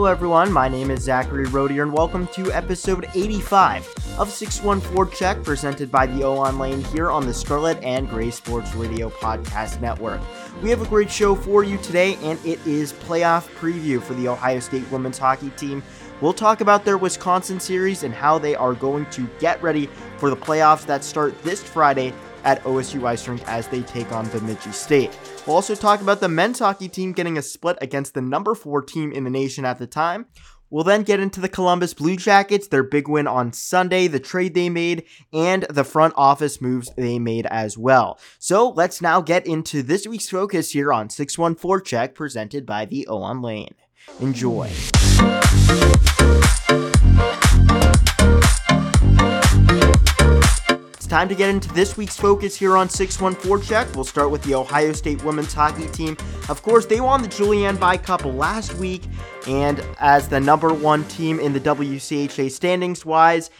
Hello, everyone. My name is Zachary Rodier, and welcome to episode 85 of 6-1-Forecheck, presented by the O Lane here on the Scarlet and Gray Sports Radio Podcast Network. We have a great show for you today, and it is playoff preview for the Ohio State women's hockey team. We'll talk about their Wisconsin series and how they are going to get ready for the playoffs that start this Friday at OSU Ice Rink as they take on Bemidji State. We'll also talk about the men's hockey team getting a split against the number four team in the nation at the time. We'll then get into the Columbus Blue Jackets, their big win on Sunday, the trade they made, and the front office moves they made as well. So let's now get into this week's focus here on 6-1-Forecheck, presented by the O on Lane. Enjoy. Time to get into this week's focus here on 6-1-Forecheck. We'll start with the Ohio State women's hockey team. Of course, they won the Julianne By Cup last week, and as the number one team in the WCHA standings wise,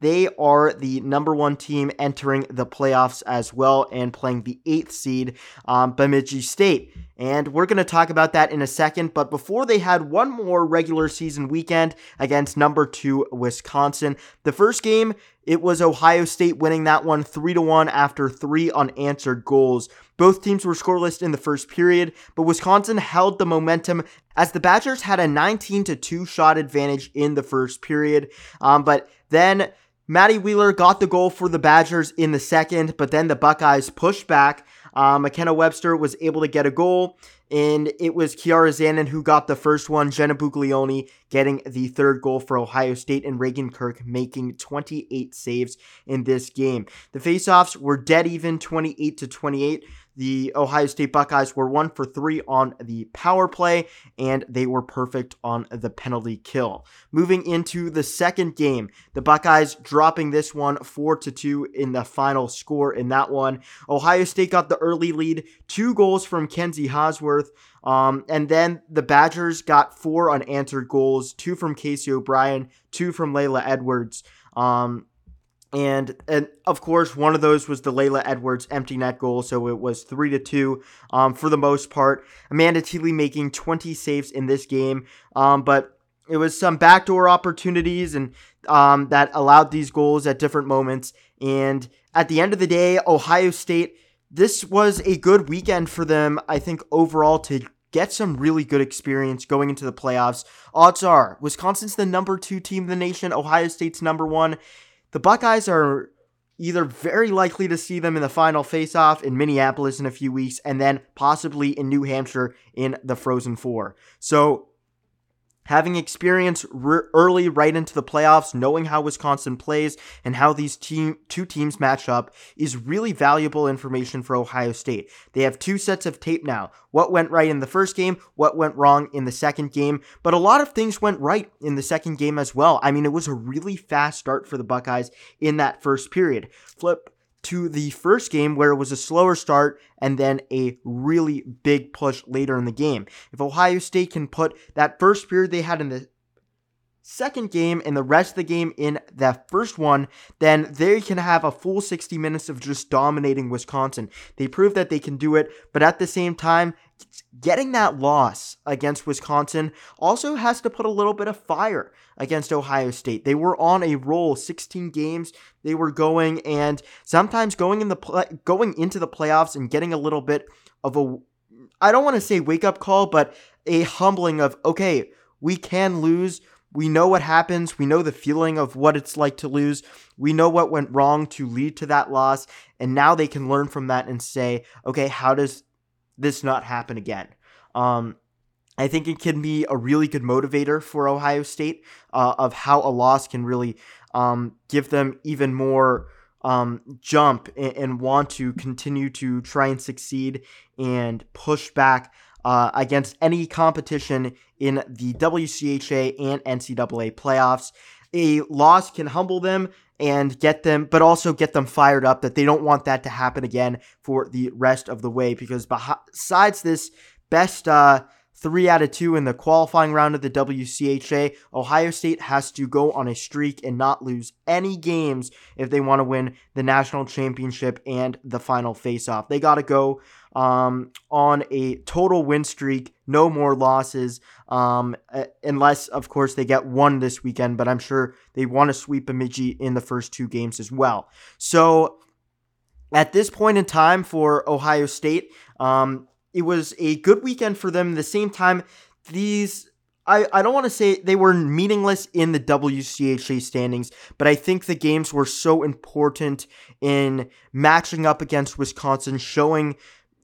they are the number one team entering the playoffs as well and playing the eighth seed, um, Bemidji State. And we're going to talk about that in a second. But before they had one more regular season weekend against number two Wisconsin. The first game, it was Ohio State winning that one 3 to 1 after three unanswered goals. Both teams were scoreless in the first period, but Wisconsin held the momentum as the Badgers had a 19 to 2 shot advantage in the first period. Um, but then Maddie Wheeler got the goal for the Badgers in the second, but then the Buckeyes pushed back. Uh, Makenna Webster was able to get a goal, and it was Kiara Zanin who got the first one. Jenna Buglioni getting the third goal for Ohio State, and Raygan Kirk making 28 saves in this game. The faceoffs were dead even, 28 to 28. The Ohio State Buckeyes were one for three on the power play, and they were perfect on the penalty kill. Moving into the second game, the Buckeyes dropping this one four to two in the final score in that one. Ohio State got the early lead, two goals from Kenzie Hauswirth. Um, and then the Badgers got four unanswered goals, two from Casey O'Brien, two from Laila Edwards. Um, and and of course one of those was the Laila Edwards empty net goal, so it was three to two um, for the most part. Amanda Thiel making 20 saves in this game, um, but it was some backdoor opportunities and um, that allowed these goals at different moments. And at the end of the day, Ohio State, this was a good weekend for them. I think overall to get some really good experience going into the playoffs. Odds are Wisconsin's the number two team in the nation, Ohio State's number one. The Buckeyes are either very likely to see them in the final face-off in Minneapolis in a few weeks and then possibly in New Hampshire in the Frozen Four. So Having experience r- early right into the playoffs, knowing how Wisconsin plays and how these team two teams match up is really valuable information for Ohio State. They have two sets of tape now. What went right in the first game, what went wrong in the second game, but a lot of things went right in the second game as well. I mean, it was a really fast start for the Buckeyes in that first period. Flip to the first game where it was a slower start and then a really big push later in the game. If Ohio State can put that first period they had in the second game and the rest of the game in that first one, then they can have a full 60 minutes of just dominating Wisconsin. They prove that they can do it, but at the same time, getting that loss against Wisconsin also has to put a little bit of fire against Ohio State. They were on a roll, 16 games they were going and sometimes going in the play, going into the playoffs and getting a little bit of a I don't want to say wake up call, but a humbling of okay, we can lose. We know what happens. We know the feeling of what it's like to lose. We know what went wrong to lead to that loss. And now they can learn from that and say, okay, how does this not happen again? Um, I think it can be a really good motivator for Ohio State uh, of how a loss can really um, give them even more um, jump and, and, want to continue to try and succeed and push back uh, against any competition in the WCHA and NCAA playoffs. A loss can humble them and get them, but also get them fired up that they don't want that to happen again for the rest of the way because besides this best uh, three out of two in the qualifying round of the WCHA. Ohio State has to go on a streak and not lose any games if they want to win the national championship and the final face-off. They got to go um, on a total win streak, no more losses, um, unless, of course, they get one this weekend. But I'm sure they want to sweep Bemidji in the first two games as well. So at this point in time for Ohio State, um, it was a good weekend for them. At the same time, these I, I don't want to say they were meaningless in the WCHA standings, but I think the games were so important in matching up against Wisconsin, showing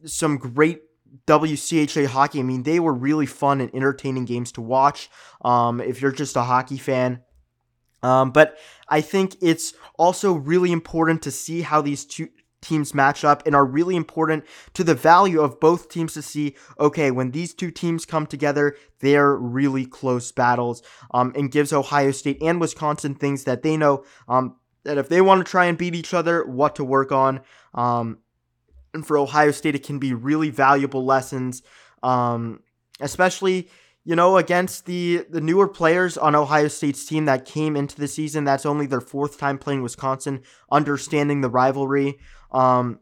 some great WCHA hockey. I mean, they were really fun and entertaining games to watch um, if you're just a hockey fan. Um, but I think it's also really important to see how these two teams match up and are really important to the value of both teams to see okay when these two teams come together they're really close battles um, and gives ohio state and wisconsin things that they know um, that if they want to try and beat each other what to work on um, and for ohio state it can be really valuable lessons um, especially you know, against the the newer players on Ohio State's team that came into the season. That's only their fourth time playing Wisconsin, understanding the rivalry. Um,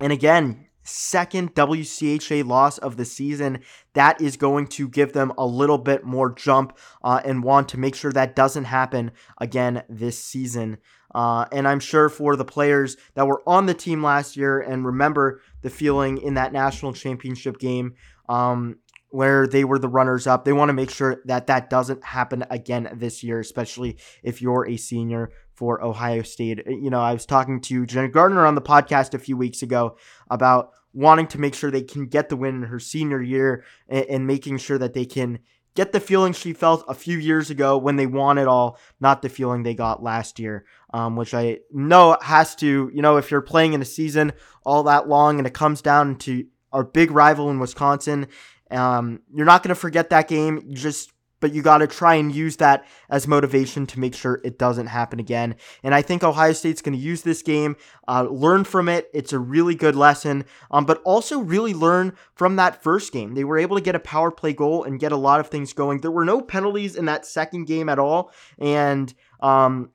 and again, second WCHA loss of the season. That is going to give them a little bit more jump uh, and want to make sure that doesn't happen again this season. Uh, and I'm sure for the players that were on the team last year and remember the feeling in that national championship game um, where they were the runners up, they want to make sure that that doesn't happen again this year, especially if you're a senior for Ohio State. Uh, you know, I was talking to Jen Gardiner on the podcast a few weeks ago about wanting to make sure they can get the win in her senior year and, and making sure that they can get the feeling she felt a few years ago when they won it all, not the feeling they got last year, um, which I know has to, you know, if you're playing in a season all that long and it comes down to our big rival in Wisconsin, um, you're not going to forget that game. You just but you got to try and use that as motivation to make sure it doesn't happen again. And I think Ohio State's going to use this game, uh, learn from it. It's a really good lesson, um, but also really learn from that first game. They were able to get a power play goal and get a lot of things going. There were no penalties in that second game at all. And um,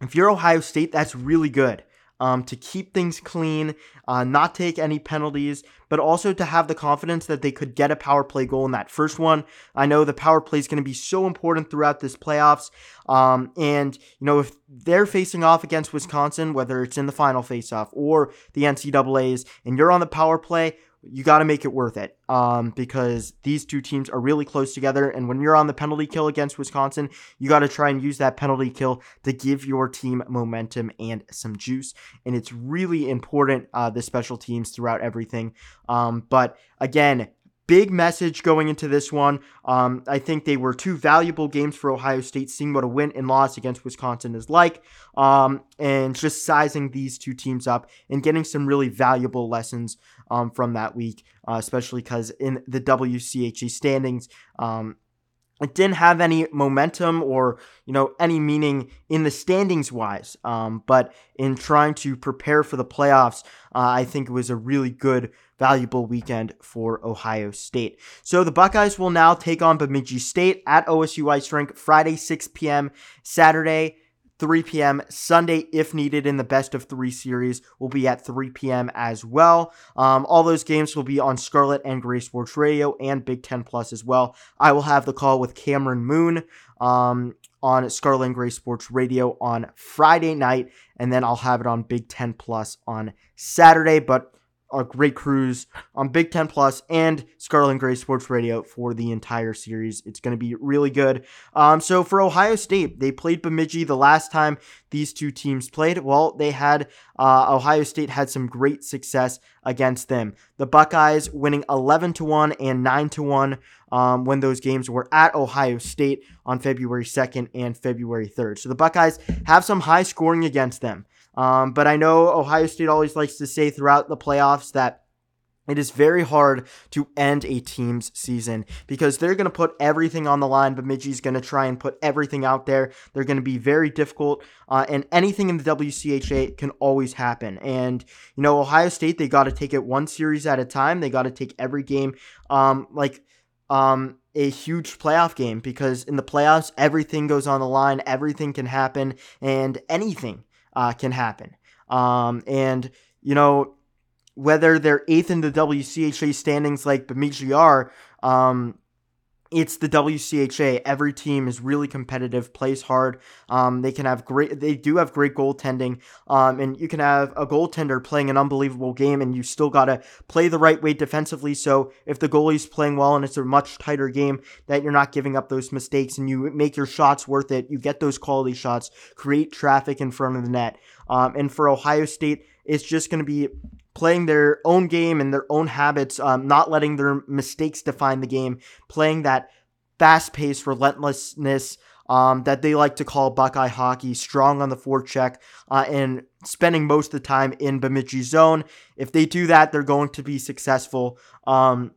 if you're Ohio State, that's really good um, to keep things clean, uh, not take any penalties, but also to have the confidence that they could get a power play goal in that first one. I know the power play is going to be so important throughout this playoffs. Um, and, you know, if they're facing off against Wisconsin, whether it's in the final faceoff or the NCAAs, and you're on the power play, you got to make it worth it um, because these two teams are really close together. And when you're on the penalty kill against Wisconsin, you got to try and use that penalty kill to give your team momentum and some juice. And it's really important, uh, the special teams throughout everything. Um, but again, big message going into this one. Um, I think they were two valuable games for Ohio State, seeing what a win and loss against Wisconsin is like, um, and just sizing these two teams up and getting some really valuable lessons um, from that week, uh, especially because in the WCHA standings, um, it didn't have any momentum or you know any meaning in the standings wise um, but in trying to prepare for the playoffs uh, i think it was a really good valuable weekend for Ohio State. So the Buckeyes will now take on Bemidji State at OSU Ice Rink Friday 6 p.m. Saturday 3 p.m. Sunday, if needed, in the best of three series, will be at 3 p.m. as well. Um, all those games will be on Scarlet and Gray Sports Radio and Big Ten Plus as well. I will have the call with Cameron Moon um, on Scarlet and Gray Sports Radio on Friday night, and then I'll have it on Big Ten Plus on Saturday. But a great cruise on Big Ten Plus and Scarlet and Gray Sports Radio for the entire series. It's going to be really good. Um, so for Ohio State, they played Bemidji the last time these two teams played. Well, they had uh, Ohio State had some great success against them. The Buckeyes winning 11 to one and 9 to one um, when those games were at Ohio State on February 2nd and February 3rd. So the Buckeyes have some high scoring against them. Um, but I know Ohio State always likes to say throughout the playoffs that it is very hard to end a team's season because they're going to put everything on the line. Bemidji's going to try and put everything out there. They're going to be very difficult, uh, and anything in the WCHA can always happen. And you know, Ohio State they got to take it one series at a time. They got to take every game. Um, like um, a huge playoff game because in the playoffs, everything goes on the line, everything can happen, and anything uh, can happen. Um, and, you know, whether they're eighth in the WCHA standings like Bemidji are, um, it's the WCHA. Every team is really competitive, plays hard. Um, they can have great. They do have great goaltending, um, and you can have a goaltender playing an unbelievable game, and you still gotta play the right way defensively. So if the goalie's playing well and it's a much tighter game, that you're not giving up those mistakes, and you make your shots worth it. You get those quality shots, create traffic in front of the net. Um, and for Ohio State, it's just to be playing their own game and their own habits, um, not letting their mistakes define the game, playing that fast paced relentlessness um, that they like to call Buckeye hockey, strong on the forecheck, uh, and spending most of the time in Bemidji zone. If they do that, they're going to be successful. Um,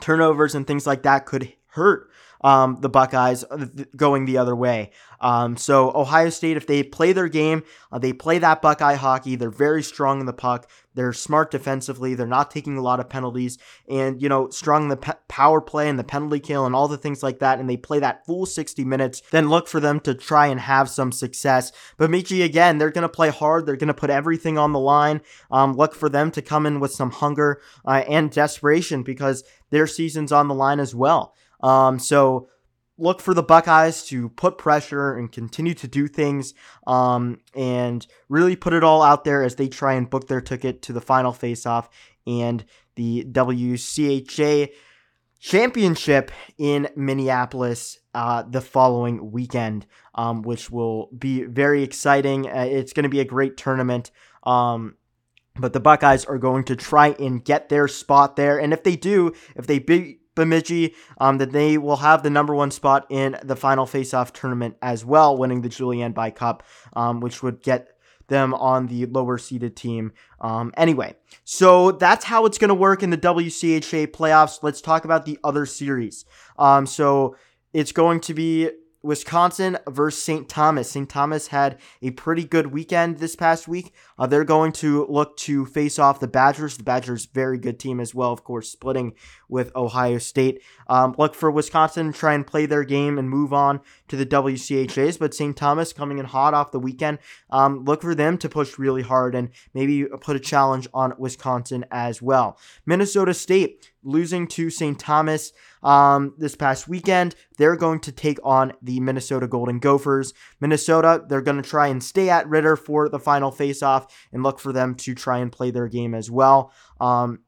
turnovers and things like that could hurt um, the Buckeyes uh, going the other way. Um, so Ohio State, if they play their game, uh, they play that Buckeye hockey. They're very strong in the puck. They're smart defensively. They're not taking a lot of penalties, and you know, strong the pe- power play and the penalty kill and all the things like that. And they play that full 60 minutes. Then look for them to try and have some success. Bemidji again, they're gonna play hard. They're gonna put everything on the line. Um, look for them to come in with some hunger uh, and desperation because their season's on the line as well. Um, so look for the Buckeyes to put pressure and continue to do things um, and really put it all out there as they try and book their ticket to the final faceoff and the WCHA championship in Minneapolis uh, the following weekend, um, which will be very exciting. Uh, it's going to be a great tournament. Um, but the Buckeyes are going to try and get their spot there. And if they do, if they beat Bemidji, um, that they will have the number one spot in the final faceoff tournament as well, winning the Julian by Cup, um, which would get them on the lower seeded team. Um, anyway, so that's how it's going to work in the WCHA playoffs. Let's talk about the other series. Um, so it's going to be Wisconsin versus St. Thomas. St. Thomas had a pretty good weekend this past week. Uh, they're going to look to face off the Badgers. The Badgers, very good team as well, of course, splitting with Ohio State. Um, look for Wisconsin, to try and play their game and move on to the WCHAs. But St. Thomas coming in hot off the weekend. Um, look for them to push really hard and maybe put a challenge on Wisconsin as well. Minnesota State losing to St. Thomas um, this past weekend. They're going to take on the Minnesota Golden Gophers. Minnesota, they're going to try and stay at Ridder for the final faceoff and look for them to try and play their game as well. Um,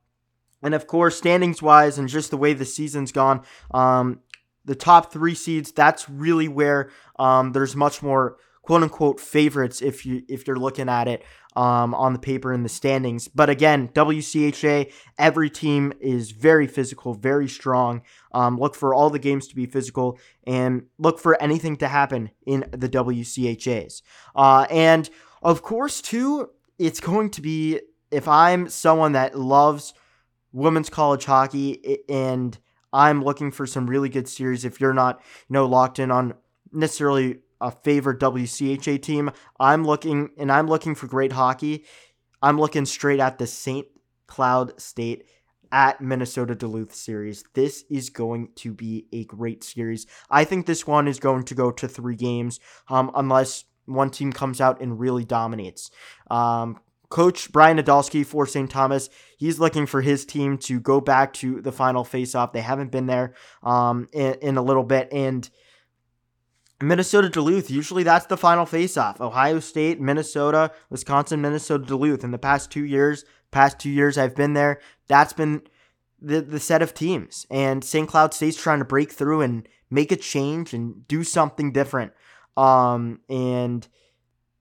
and of course, standings wise and just the way the season's gone, um, the top three seeds, that's really where um, there's much more quote unquote favorites if you if you're looking at it um, on the paper in the standings. But again, WCHA, every team is very physical, very strong. Um, look for all the games to be physical and look for anything to happen in the WCHAs. Uh, and of course, too, it's going to be if I'm someone that loves women's college hockey and I'm looking for some really good series. If you're not, you know, locked in on necessarily a favorite WCHA team, I'm looking and I'm looking for great hockey. I'm looking straight at the St. Cloud State at Minnesota Duluth series. This is going to be a great series. I think this one is going to go to three games, um, unless one team comes out and really dominates. Um, Coach Brian Idalski for St. Thomas, he's looking for his team to go back to the final face-off. They haven't been there um, in, in a little bit, and Minnesota Duluth, usually that's the final face-off. Ohio State, Minnesota, Wisconsin, Minnesota Duluth. In the past two years, past two years I've been there, that's been the the set of teams. And St. Cloud State's trying to break through and make a change and do something different. Um, and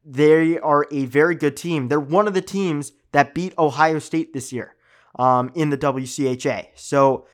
they are a very good team. They're one of the teams that beat Ohio State this year um, in the WCHA. So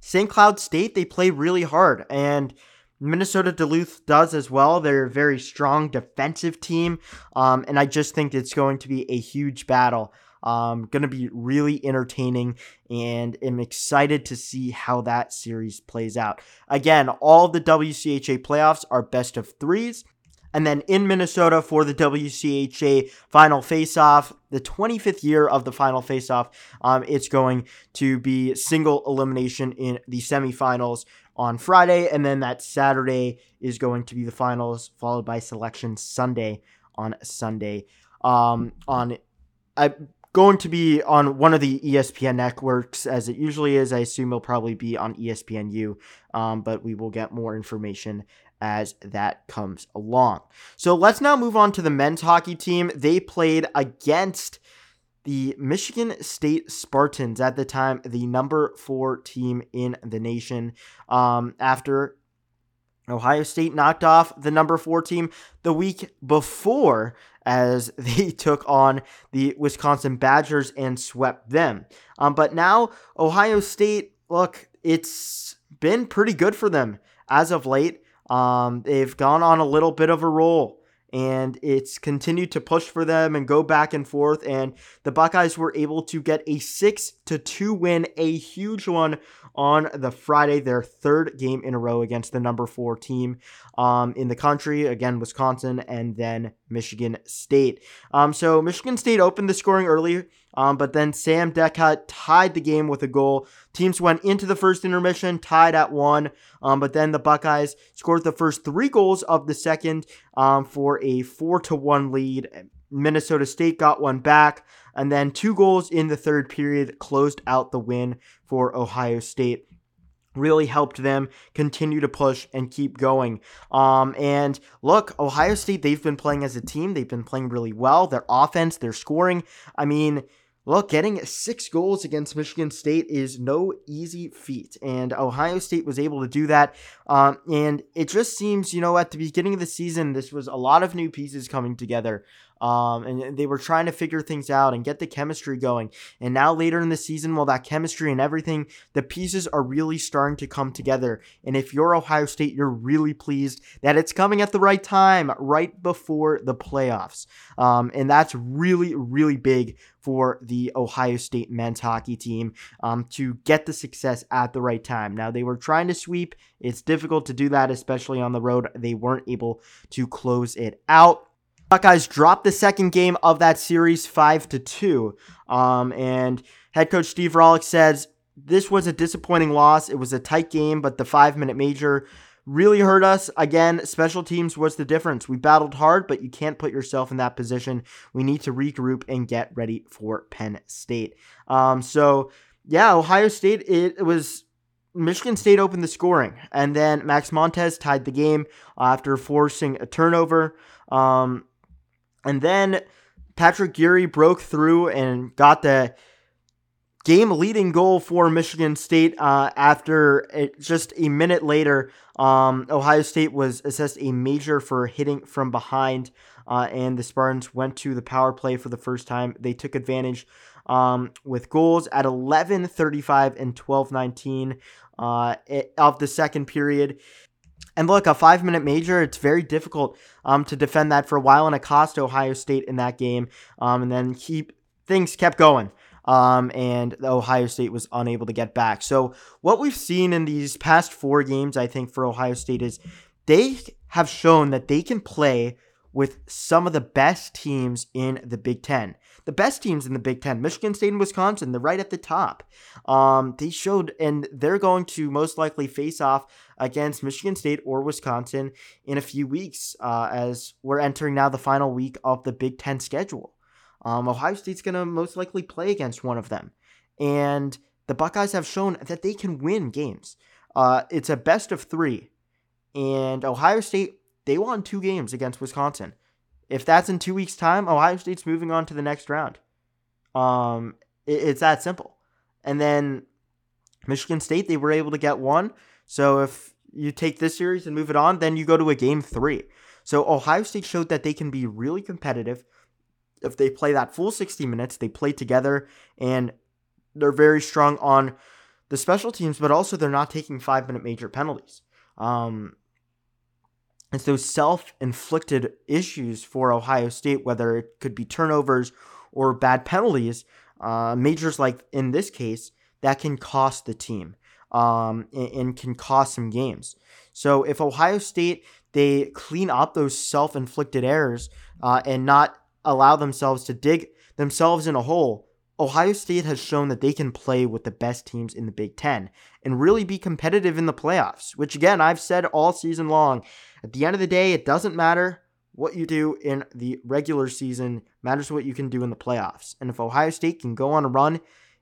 St. Cloud State, they play really hard. And Minnesota Duluth does as well. They're a very strong defensive team. Um, and I just think it's going to be a huge battle. Um, going to be really entertaining and am excited to see how that series plays out. Again, all the WCHA playoffs are best of threes. And then in Minnesota for the WCHA final faceoff, the 25th year of the final faceoff, um, it's going to be single elimination in the semifinals on Friday. And then that Saturday is going to be the finals, followed by selection Sunday on Sunday. Um, on I'm going to be on one of the ESPN networks as it usually is. I assume it'll probably be on ESPNU, um, but we will get more information as that comes along. So let's now move on to the men's hockey team. They played against the Michigan State Spartans at the time, the number four team in the nation. Um, after Ohio State knocked off the number four team the week before as they took on the Wisconsin Badgers and swept them. Um, but now, Ohio State, look, it's been pretty good for them as of late. Um, they've gone on a little bit of a roll and it's continued to push for them and go back and forth. And the Buckeyes were able to get a six to two win, a huge one on the Friday, their third game in a row against the number four team um, in the country. Again, Wisconsin and then Michigan State. Um, so Michigan State opened the scoring early, um, but then Sam Deckhut tied the game with a goal. Teams went into the first intermission, tied at one, um, but then the Buckeyes scored the first three goals of the second um, for a four to one lead. Minnesota State got one back, and then two goals in the third period closed out the win for Ohio State. Really helped them continue to push and keep going. Um, and look, Ohio State, they've been playing as a team. They've been playing really well. Their offense, their scoring. I mean, Look, getting six goals against Michigan State is no easy feat, and Ohio State was able to do that. Um, and it just seems, you know, at the beginning of the season, this was a lot of new pieces coming together. Um, and they were trying to figure things out and get the chemistry going. And now later in the season, well, that chemistry and everything, the pieces are really starting to come together. And if you're Ohio State, you're really pleased that it's coming at the right time, right before the playoffs. Um, and that's really, really big for the Ohio State men's hockey team um, to get the success at the right time. Now, they were trying to sweep. It's difficult to do that, especially on the road. They weren't able to close it out. Buckeyes dropped the second game of that series five to two. Um, and head coach Steve Rohlik says this was a disappointing loss. It was a tight game, but the five minute major really hurt us. Again, special teams was the difference. We battled hard, but you can't put yourself in that position. We need to regroup and get ready for Penn State. Um, so yeah, Ohio State. It, it was Michigan State opened the scoring, and then Max Montes tied the game after forcing a turnover. Um, and then Patrick Geary broke through and got the game leading goal for Michigan State uh, after it, just a minute later. Um, Ohio State was assessed a major for hitting from behind, uh, and the Spartans went to the power play for the first time. They took advantage um, with goals at 11 35 and 12 19 uh, of the second period. And look, a five minute major, it's very difficult um, to defend that for a while, and it cost Ohio State in that game. Um, and then keep things kept going. Um, and Ohio State was unable to get back. So, what we've seen in these past four games, I think, for Ohio State is they have shown that they can play with some of the best teams in the Big Ten. The best teams in the Big Ten, Michigan State and Wisconsin, they're right at the top. Um, they showed, and they're going to most likely face off against Michigan State or Wisconsin in a few weeks uh, as we're entering now the final week of the Big Ten schedule. Um, Ohio State's going to most likely play against one of them. And the Buckeyes have shown that they can win games. Uh, it's a best of three. And Ohio State they won two games against Wisconsin. If that's in two weeks' time, Ohio State's moving on to the next round. Um, it, it's that simple. And then Michigan State, they were able to get one. So if you take this series and move it on, then you go to a game three. So Ohio State showed that they can be really competitive if they play that full 60 minutes. They play together and they're very strong on the special teams, but also they're not taking five minute major penalties. Um, it's those self inflicted issues for Ohio State, whether it could be turnovers or bad penalties, uh, majors like in this case, that can cost the team um, and, and, can cost some games. So if Ohio State they clean up those self inflicted errors uh, and not allow themselves to dig themselves in a hole, Ohio State has shown that they can play with the best teams in the Big Ten and really be competitive in the playoffs, which again, I've said all season long. At the end of the day, it doesn't matter what you do in the regular season, matters what you can do in the playoffs. And if Ohio State can go on a run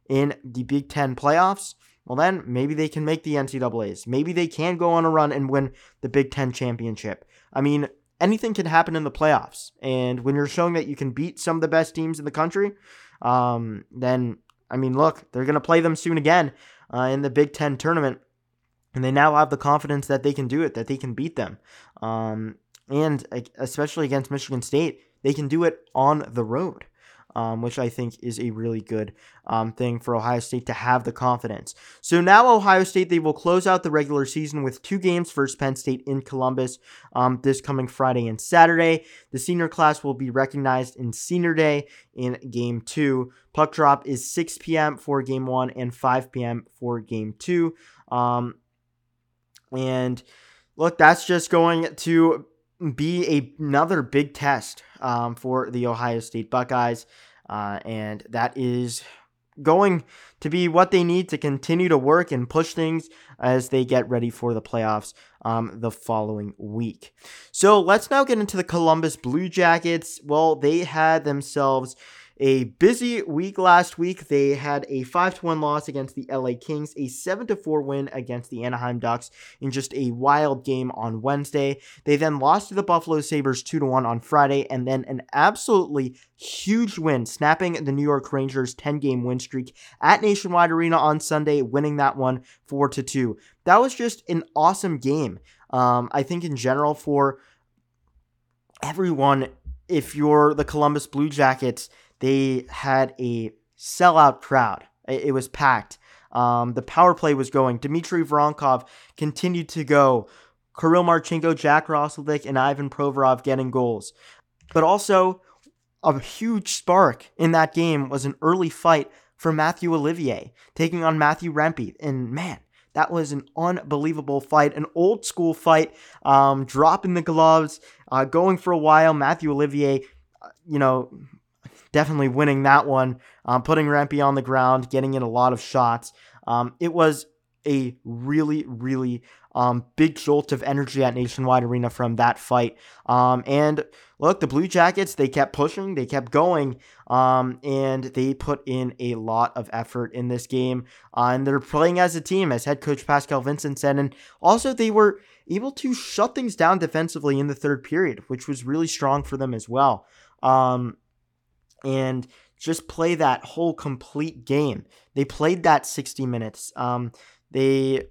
in the Big Ten playoffs, well, then maybe they can make the NCAAs. Maybe they can go on a run and win the Big Ten championship. I mean, anything can happen in the playoffs. And when you're showing that you can beat some of the best teams in the country, um, then, I mean, look, they're going to play them soon again uh, in the Big Ten tournament. And they now have the confidence that they can do it, that they can beat them. Um, and especially against Michigan State, they can do it on the road um, which I think is a really good um, thing for Ohio State to have the confidence. So now Ohio State, they will close out the regular season with two games versus Penn State in Columbus um, this coming Friday and Saturday. The senior class will be recognized in Senior Day in Game 2. Puck drop is 6 p.m. for Game 1 and 5 p.m. for Game 2. Um, and look, that's just going to be another big test um, for the Ohio State Buckeyes. Uh, and that is going to be what they need to continue to work and push things as they get ready for the playoffs um, the following week. So let's now get into the Columbus Blue Jackets. Well, they had themselves a busy week last week. They had a 5 1 loss against the LA Kings, a 7 4 win against the Anaheim Ducks in just a wild game on Wednesday. They then lost to the Buffalo Sabres 2 1 on Friday, and then an absolutely huge win, snapping the New York Rangers 10 game win streak at Nationwide Arena on Sunday, winning that one 4 2. That was just an awesome game. Um, I think in general for everyone, if you're the Columbus Blue Jackets, they had a sellout crowd. It was packed. Um, the power play was going. Dmitry Voronkov continued to go. Kirill Marchenko, Jack Roslovic, and Ivan Provorov getting goals. But also, a huge spark in that game was an early fight for Mathieu Olivier taking on Matthew Rempe. And man, that was an unbelievable fight, an old school fight, um, dropping the gloves, uh, going for a while. Mathieu Olivier, uh, you know, definitely winning that one, um, putting Rempe on the ground, getting in a lot of shots. Um, it was a really, really um, big jolt of energy at Nationwide Arena from that fight. Um, and look, the Blue Jackets, they kept pushing, they kept going, um, and they put in a lot of effort in this game. Uh, and they're playing as a team, as head coach Pascal Vincent said. And also, they were able to shut things down defensively in the third period, which was really strong for them as well. Um, and just play that whole complete game. They played that 60 minutes. Um, they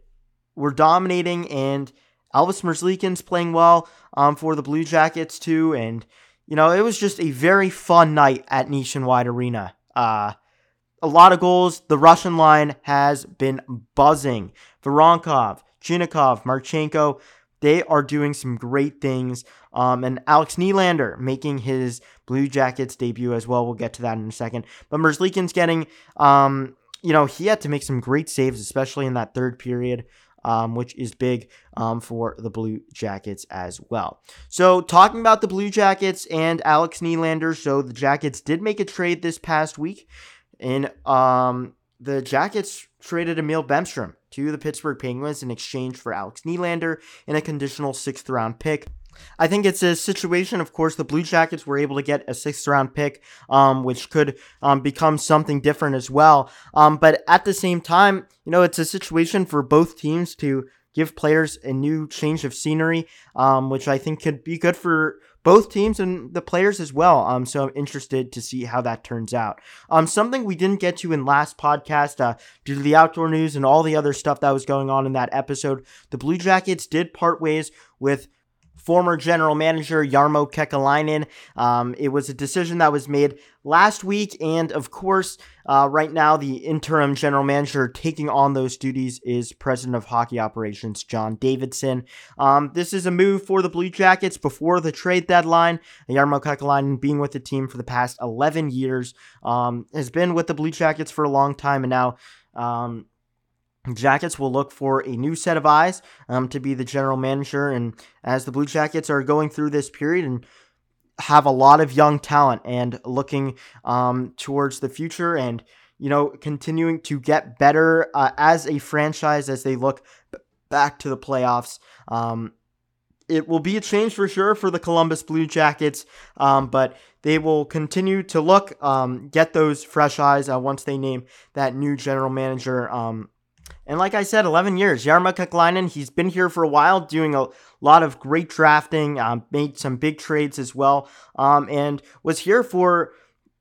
were dominating, and Elvis Merzlikins playing well um, for the Blue Jackets too. And you know, it was just a very fun night at Nationwide Arena. Uh, a lot of goals. The Russian line has been buzzing. Voronkov, Chinakhov, Marchenko, they are doing some great things. Um, and Alex Nylander making his Blue Jackets debut as well. We'll get to that in a second. But Merzlikin's getting, um, you know, he had to make some great saves, especially in that third period. Um, which is big um, for the Blue Jackets as well. So, talking about the Blue Jackets and Alex Nylander, so the Jackets did make a trade this past week, and um, the Jackets traded Emil Bemstrom to the Pittsburgh Penguins in exchange for Alex Nylander and a conditional sixth round pick. I think it's a situation, of course, the Blue Jackets were able to get a sixth round pick, um, which could um, become something different as well. Um, but at the same time, you know, it's a situation for both teams to give players a new change of scenery, um, which I think could be good for both teams and the players as well. Um, so I'm interested to see how that turns out. Um, something we didn't get to in last podcast uh, due to the outdoor news and all the other stuff that was going on in that episode. The Blue Jackets did part ways with former general manager Jarmo Kekalainen. Um, it was a decision that was made last week, and of course, uh, right now the interim general manager taking on those duties is president of hockey operations John Davidson. Um, this is a move for the Blue Jackets before the trade deadline. Jarmo Kekalainen, being with the team for the past 11 years, um, has been with the Blue Jackets for a long time, and now. Jackets will look for a new set of eyes um, to be the general manager. And as the Blue Jackets are going through this period and have a lot of young talent and looking um, towards the future and, you know, continuing to get better uh, as a franchise as they look back to the playoffs. Um, it will be a change for sure for the Columbus Blue Jackets, um, but they will continue to look, um, get those fresh eyes uh, once they name that new general manager. Um, and like I said, 11 years. Jarmo Kekalainen, he's been here for a while, doing a lot of great drafting, um, made some big trades as well, um, and was here for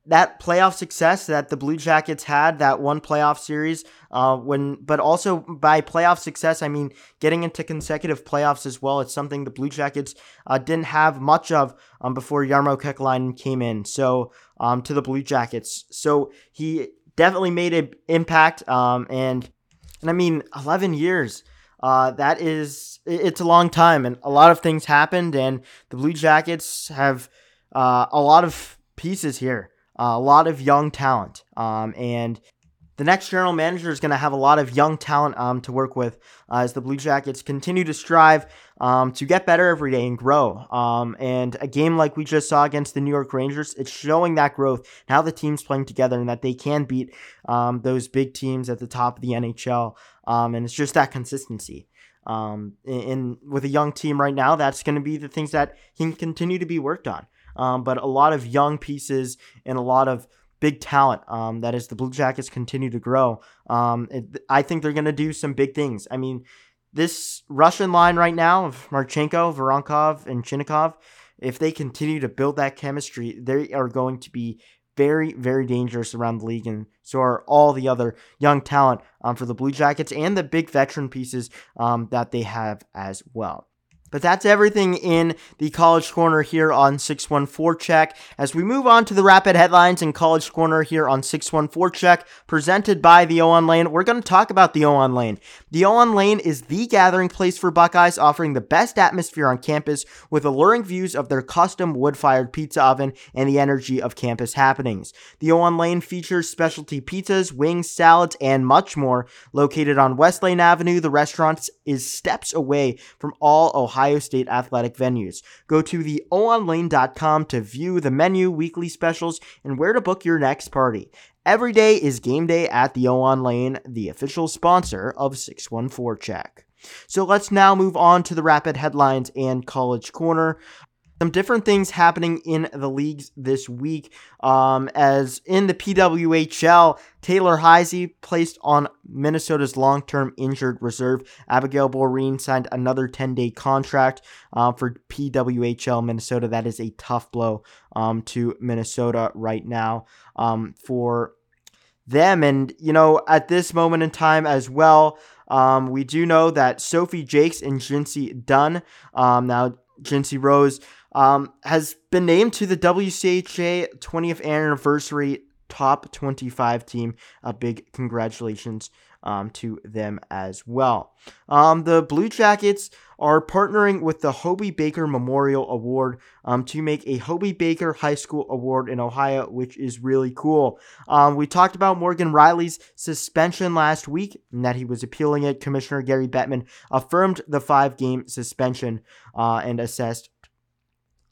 that playoff success that the Blue Jackets had, that one playoff series, uh, when, but also by playoff success, I mean getting into consecutive playoffs as well. It's something the Blue Jackets uh, didn't have much of um, before Jarmo Kekalainen came in. So um, to the Blue Jackets, so he definitely made an impact, um, and and I mean, 11 years. Uh, that is, it's a long time, and a lot of things happened, and the Blue Jackets have uh, a lot of pieces here, uh, a lot of young talent, um, and the next general manager is going to have a lot of young talent um, to work with uh, as the Blue Jackets continue to strive um, to get better every day and grow. Um, and a game like we just saw against the New York Rangers, it's showing that growth and how the team's playing together and that they can beat um, those big teams at the top of the NHL. Um, and it's just that consistency. Um, in, with a young team right now, that's going to be the things that can continue to be worked on. but a lot of young pieces and a lot of big talent um, the Blue Jackets continue to grow. Um, it, I think they're going to do some big things. I mean, this Russian line right now of Marchenko, Voronkov, and Chinakhov, if they continue to build that chemistry, they are going to be very, very dangerous around the league, and so are all the other young talent um, for the Blue Jackets and the big veteran pieces um, that they have as well. But that's everything in the College Corner here on 6-1-Forecheck. As we move on to the rapid headlines in College Corner here on 6-1-Forecheck, presented by the O on Lane, we're going to talk about the O on Lane. The O on Lane is the gathering place for Buckeyes, offering the best atmosphere on campus with alluring views of their custom wood fired pizza oven and the energy of campus happenings. The Owen Lane features specialty pizzas, wings, salads, and much more. Located on West Lane Avenue, the restaurant is steps away from all Ohio Ohio State athletic venues. Go to the theoonlane.com to view the menu, weekly specials, and where to book your next party. Every day is game day at the ON Lane, the official sponsor of 6-1-Forecheck. So let's now move on to the rapid headlines and college corner some different things happening in the leagues this week. Um, as in the PWHL, Taylor Heise placed on Minnesota's long term injured reserve. Abigail Boreen signed another 10 day contract uh, for PWHL Minnesota. That is a tough blow um, to Minnesota right now um, for them. And, you know, at this moment in time as well, um, we do know that Sophie Jaques and Jincy Dunne, um, now Jincy Roese, um, has been named to the WCHA 20th anniversary top 25 team. A big congratulations um, to them as well. Um, the Blue Jackets are partnering with the Hobey Baker Memorial Award um, to make a Hobey Baker High School Award in Ohio, which is really cool. Um, we talked about Morgan Rielly's suspension last week and that he was appealing it. Commissioner Gary Bettman affirmed the five game suspension uh, and assessed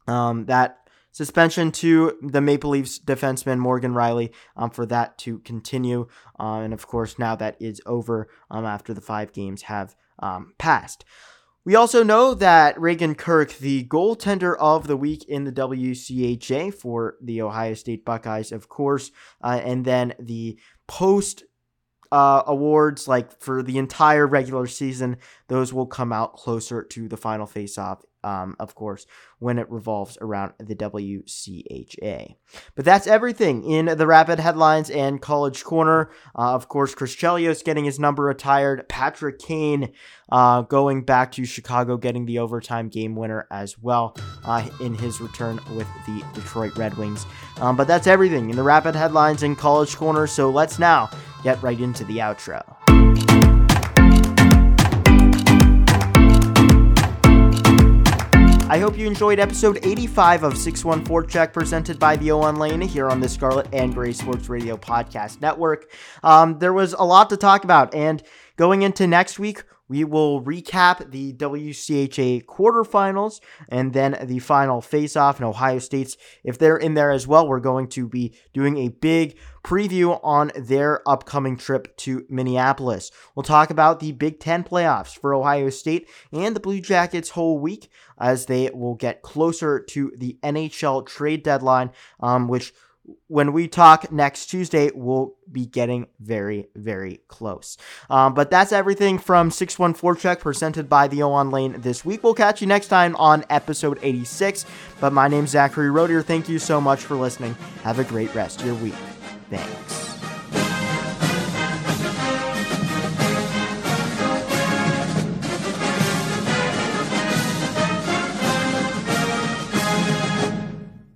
um, that suspension to the Maple Leafs defenseman Morgan Rielly um, for that to continue. Uh, and of course, now that is over um, after the five games have um, passed. We also know that Raygan Kirk, the goaltender of the week in the WCHA for the Ohio State Buckeyes, of course, uh, and then the post uh, awards, like for the entire regular season, those will come out closer to the final face-off um, of course, when it revolves around the WCHA. But that's everything in the rapid headlines and college corner. Uh, of course, Chris Chelios getting his number retired. Patrick Kane uh, going back to Chicago, getting the overtime game winner as well uh, in his return with the Detroit Red Wings. Um, but that's everything in the rapid headlines and college corner. So let's now get right into the outro. I hope you enjoyed episode 85 of 6-1-Forecheck presented by the O Lane here on the Scarlet and Gray Sports Radio Podcast Network. Um, there was a lot to talk about, and going into next week, we will recap the WCHA quarterfinals and then the final face-off in Ohio State's. If they're in there as well, we're going to be doing a big preview on their upcoming trip to Minneapolis. We'll talk about the Big Ten playoffs for Ohio State and the Blue Jackets whole week as they will get closer to the NHL trade deadline, um, which when we talk next Tuesday, we'll be getting very, very close. Um, but that's everything from 6-1-Forecheck presented by the O Lane this week. We'll catch you next time on episode 86. But my name's Zachary Rodier. Thank you so much for listening. Have a great rest of your week. Thanks.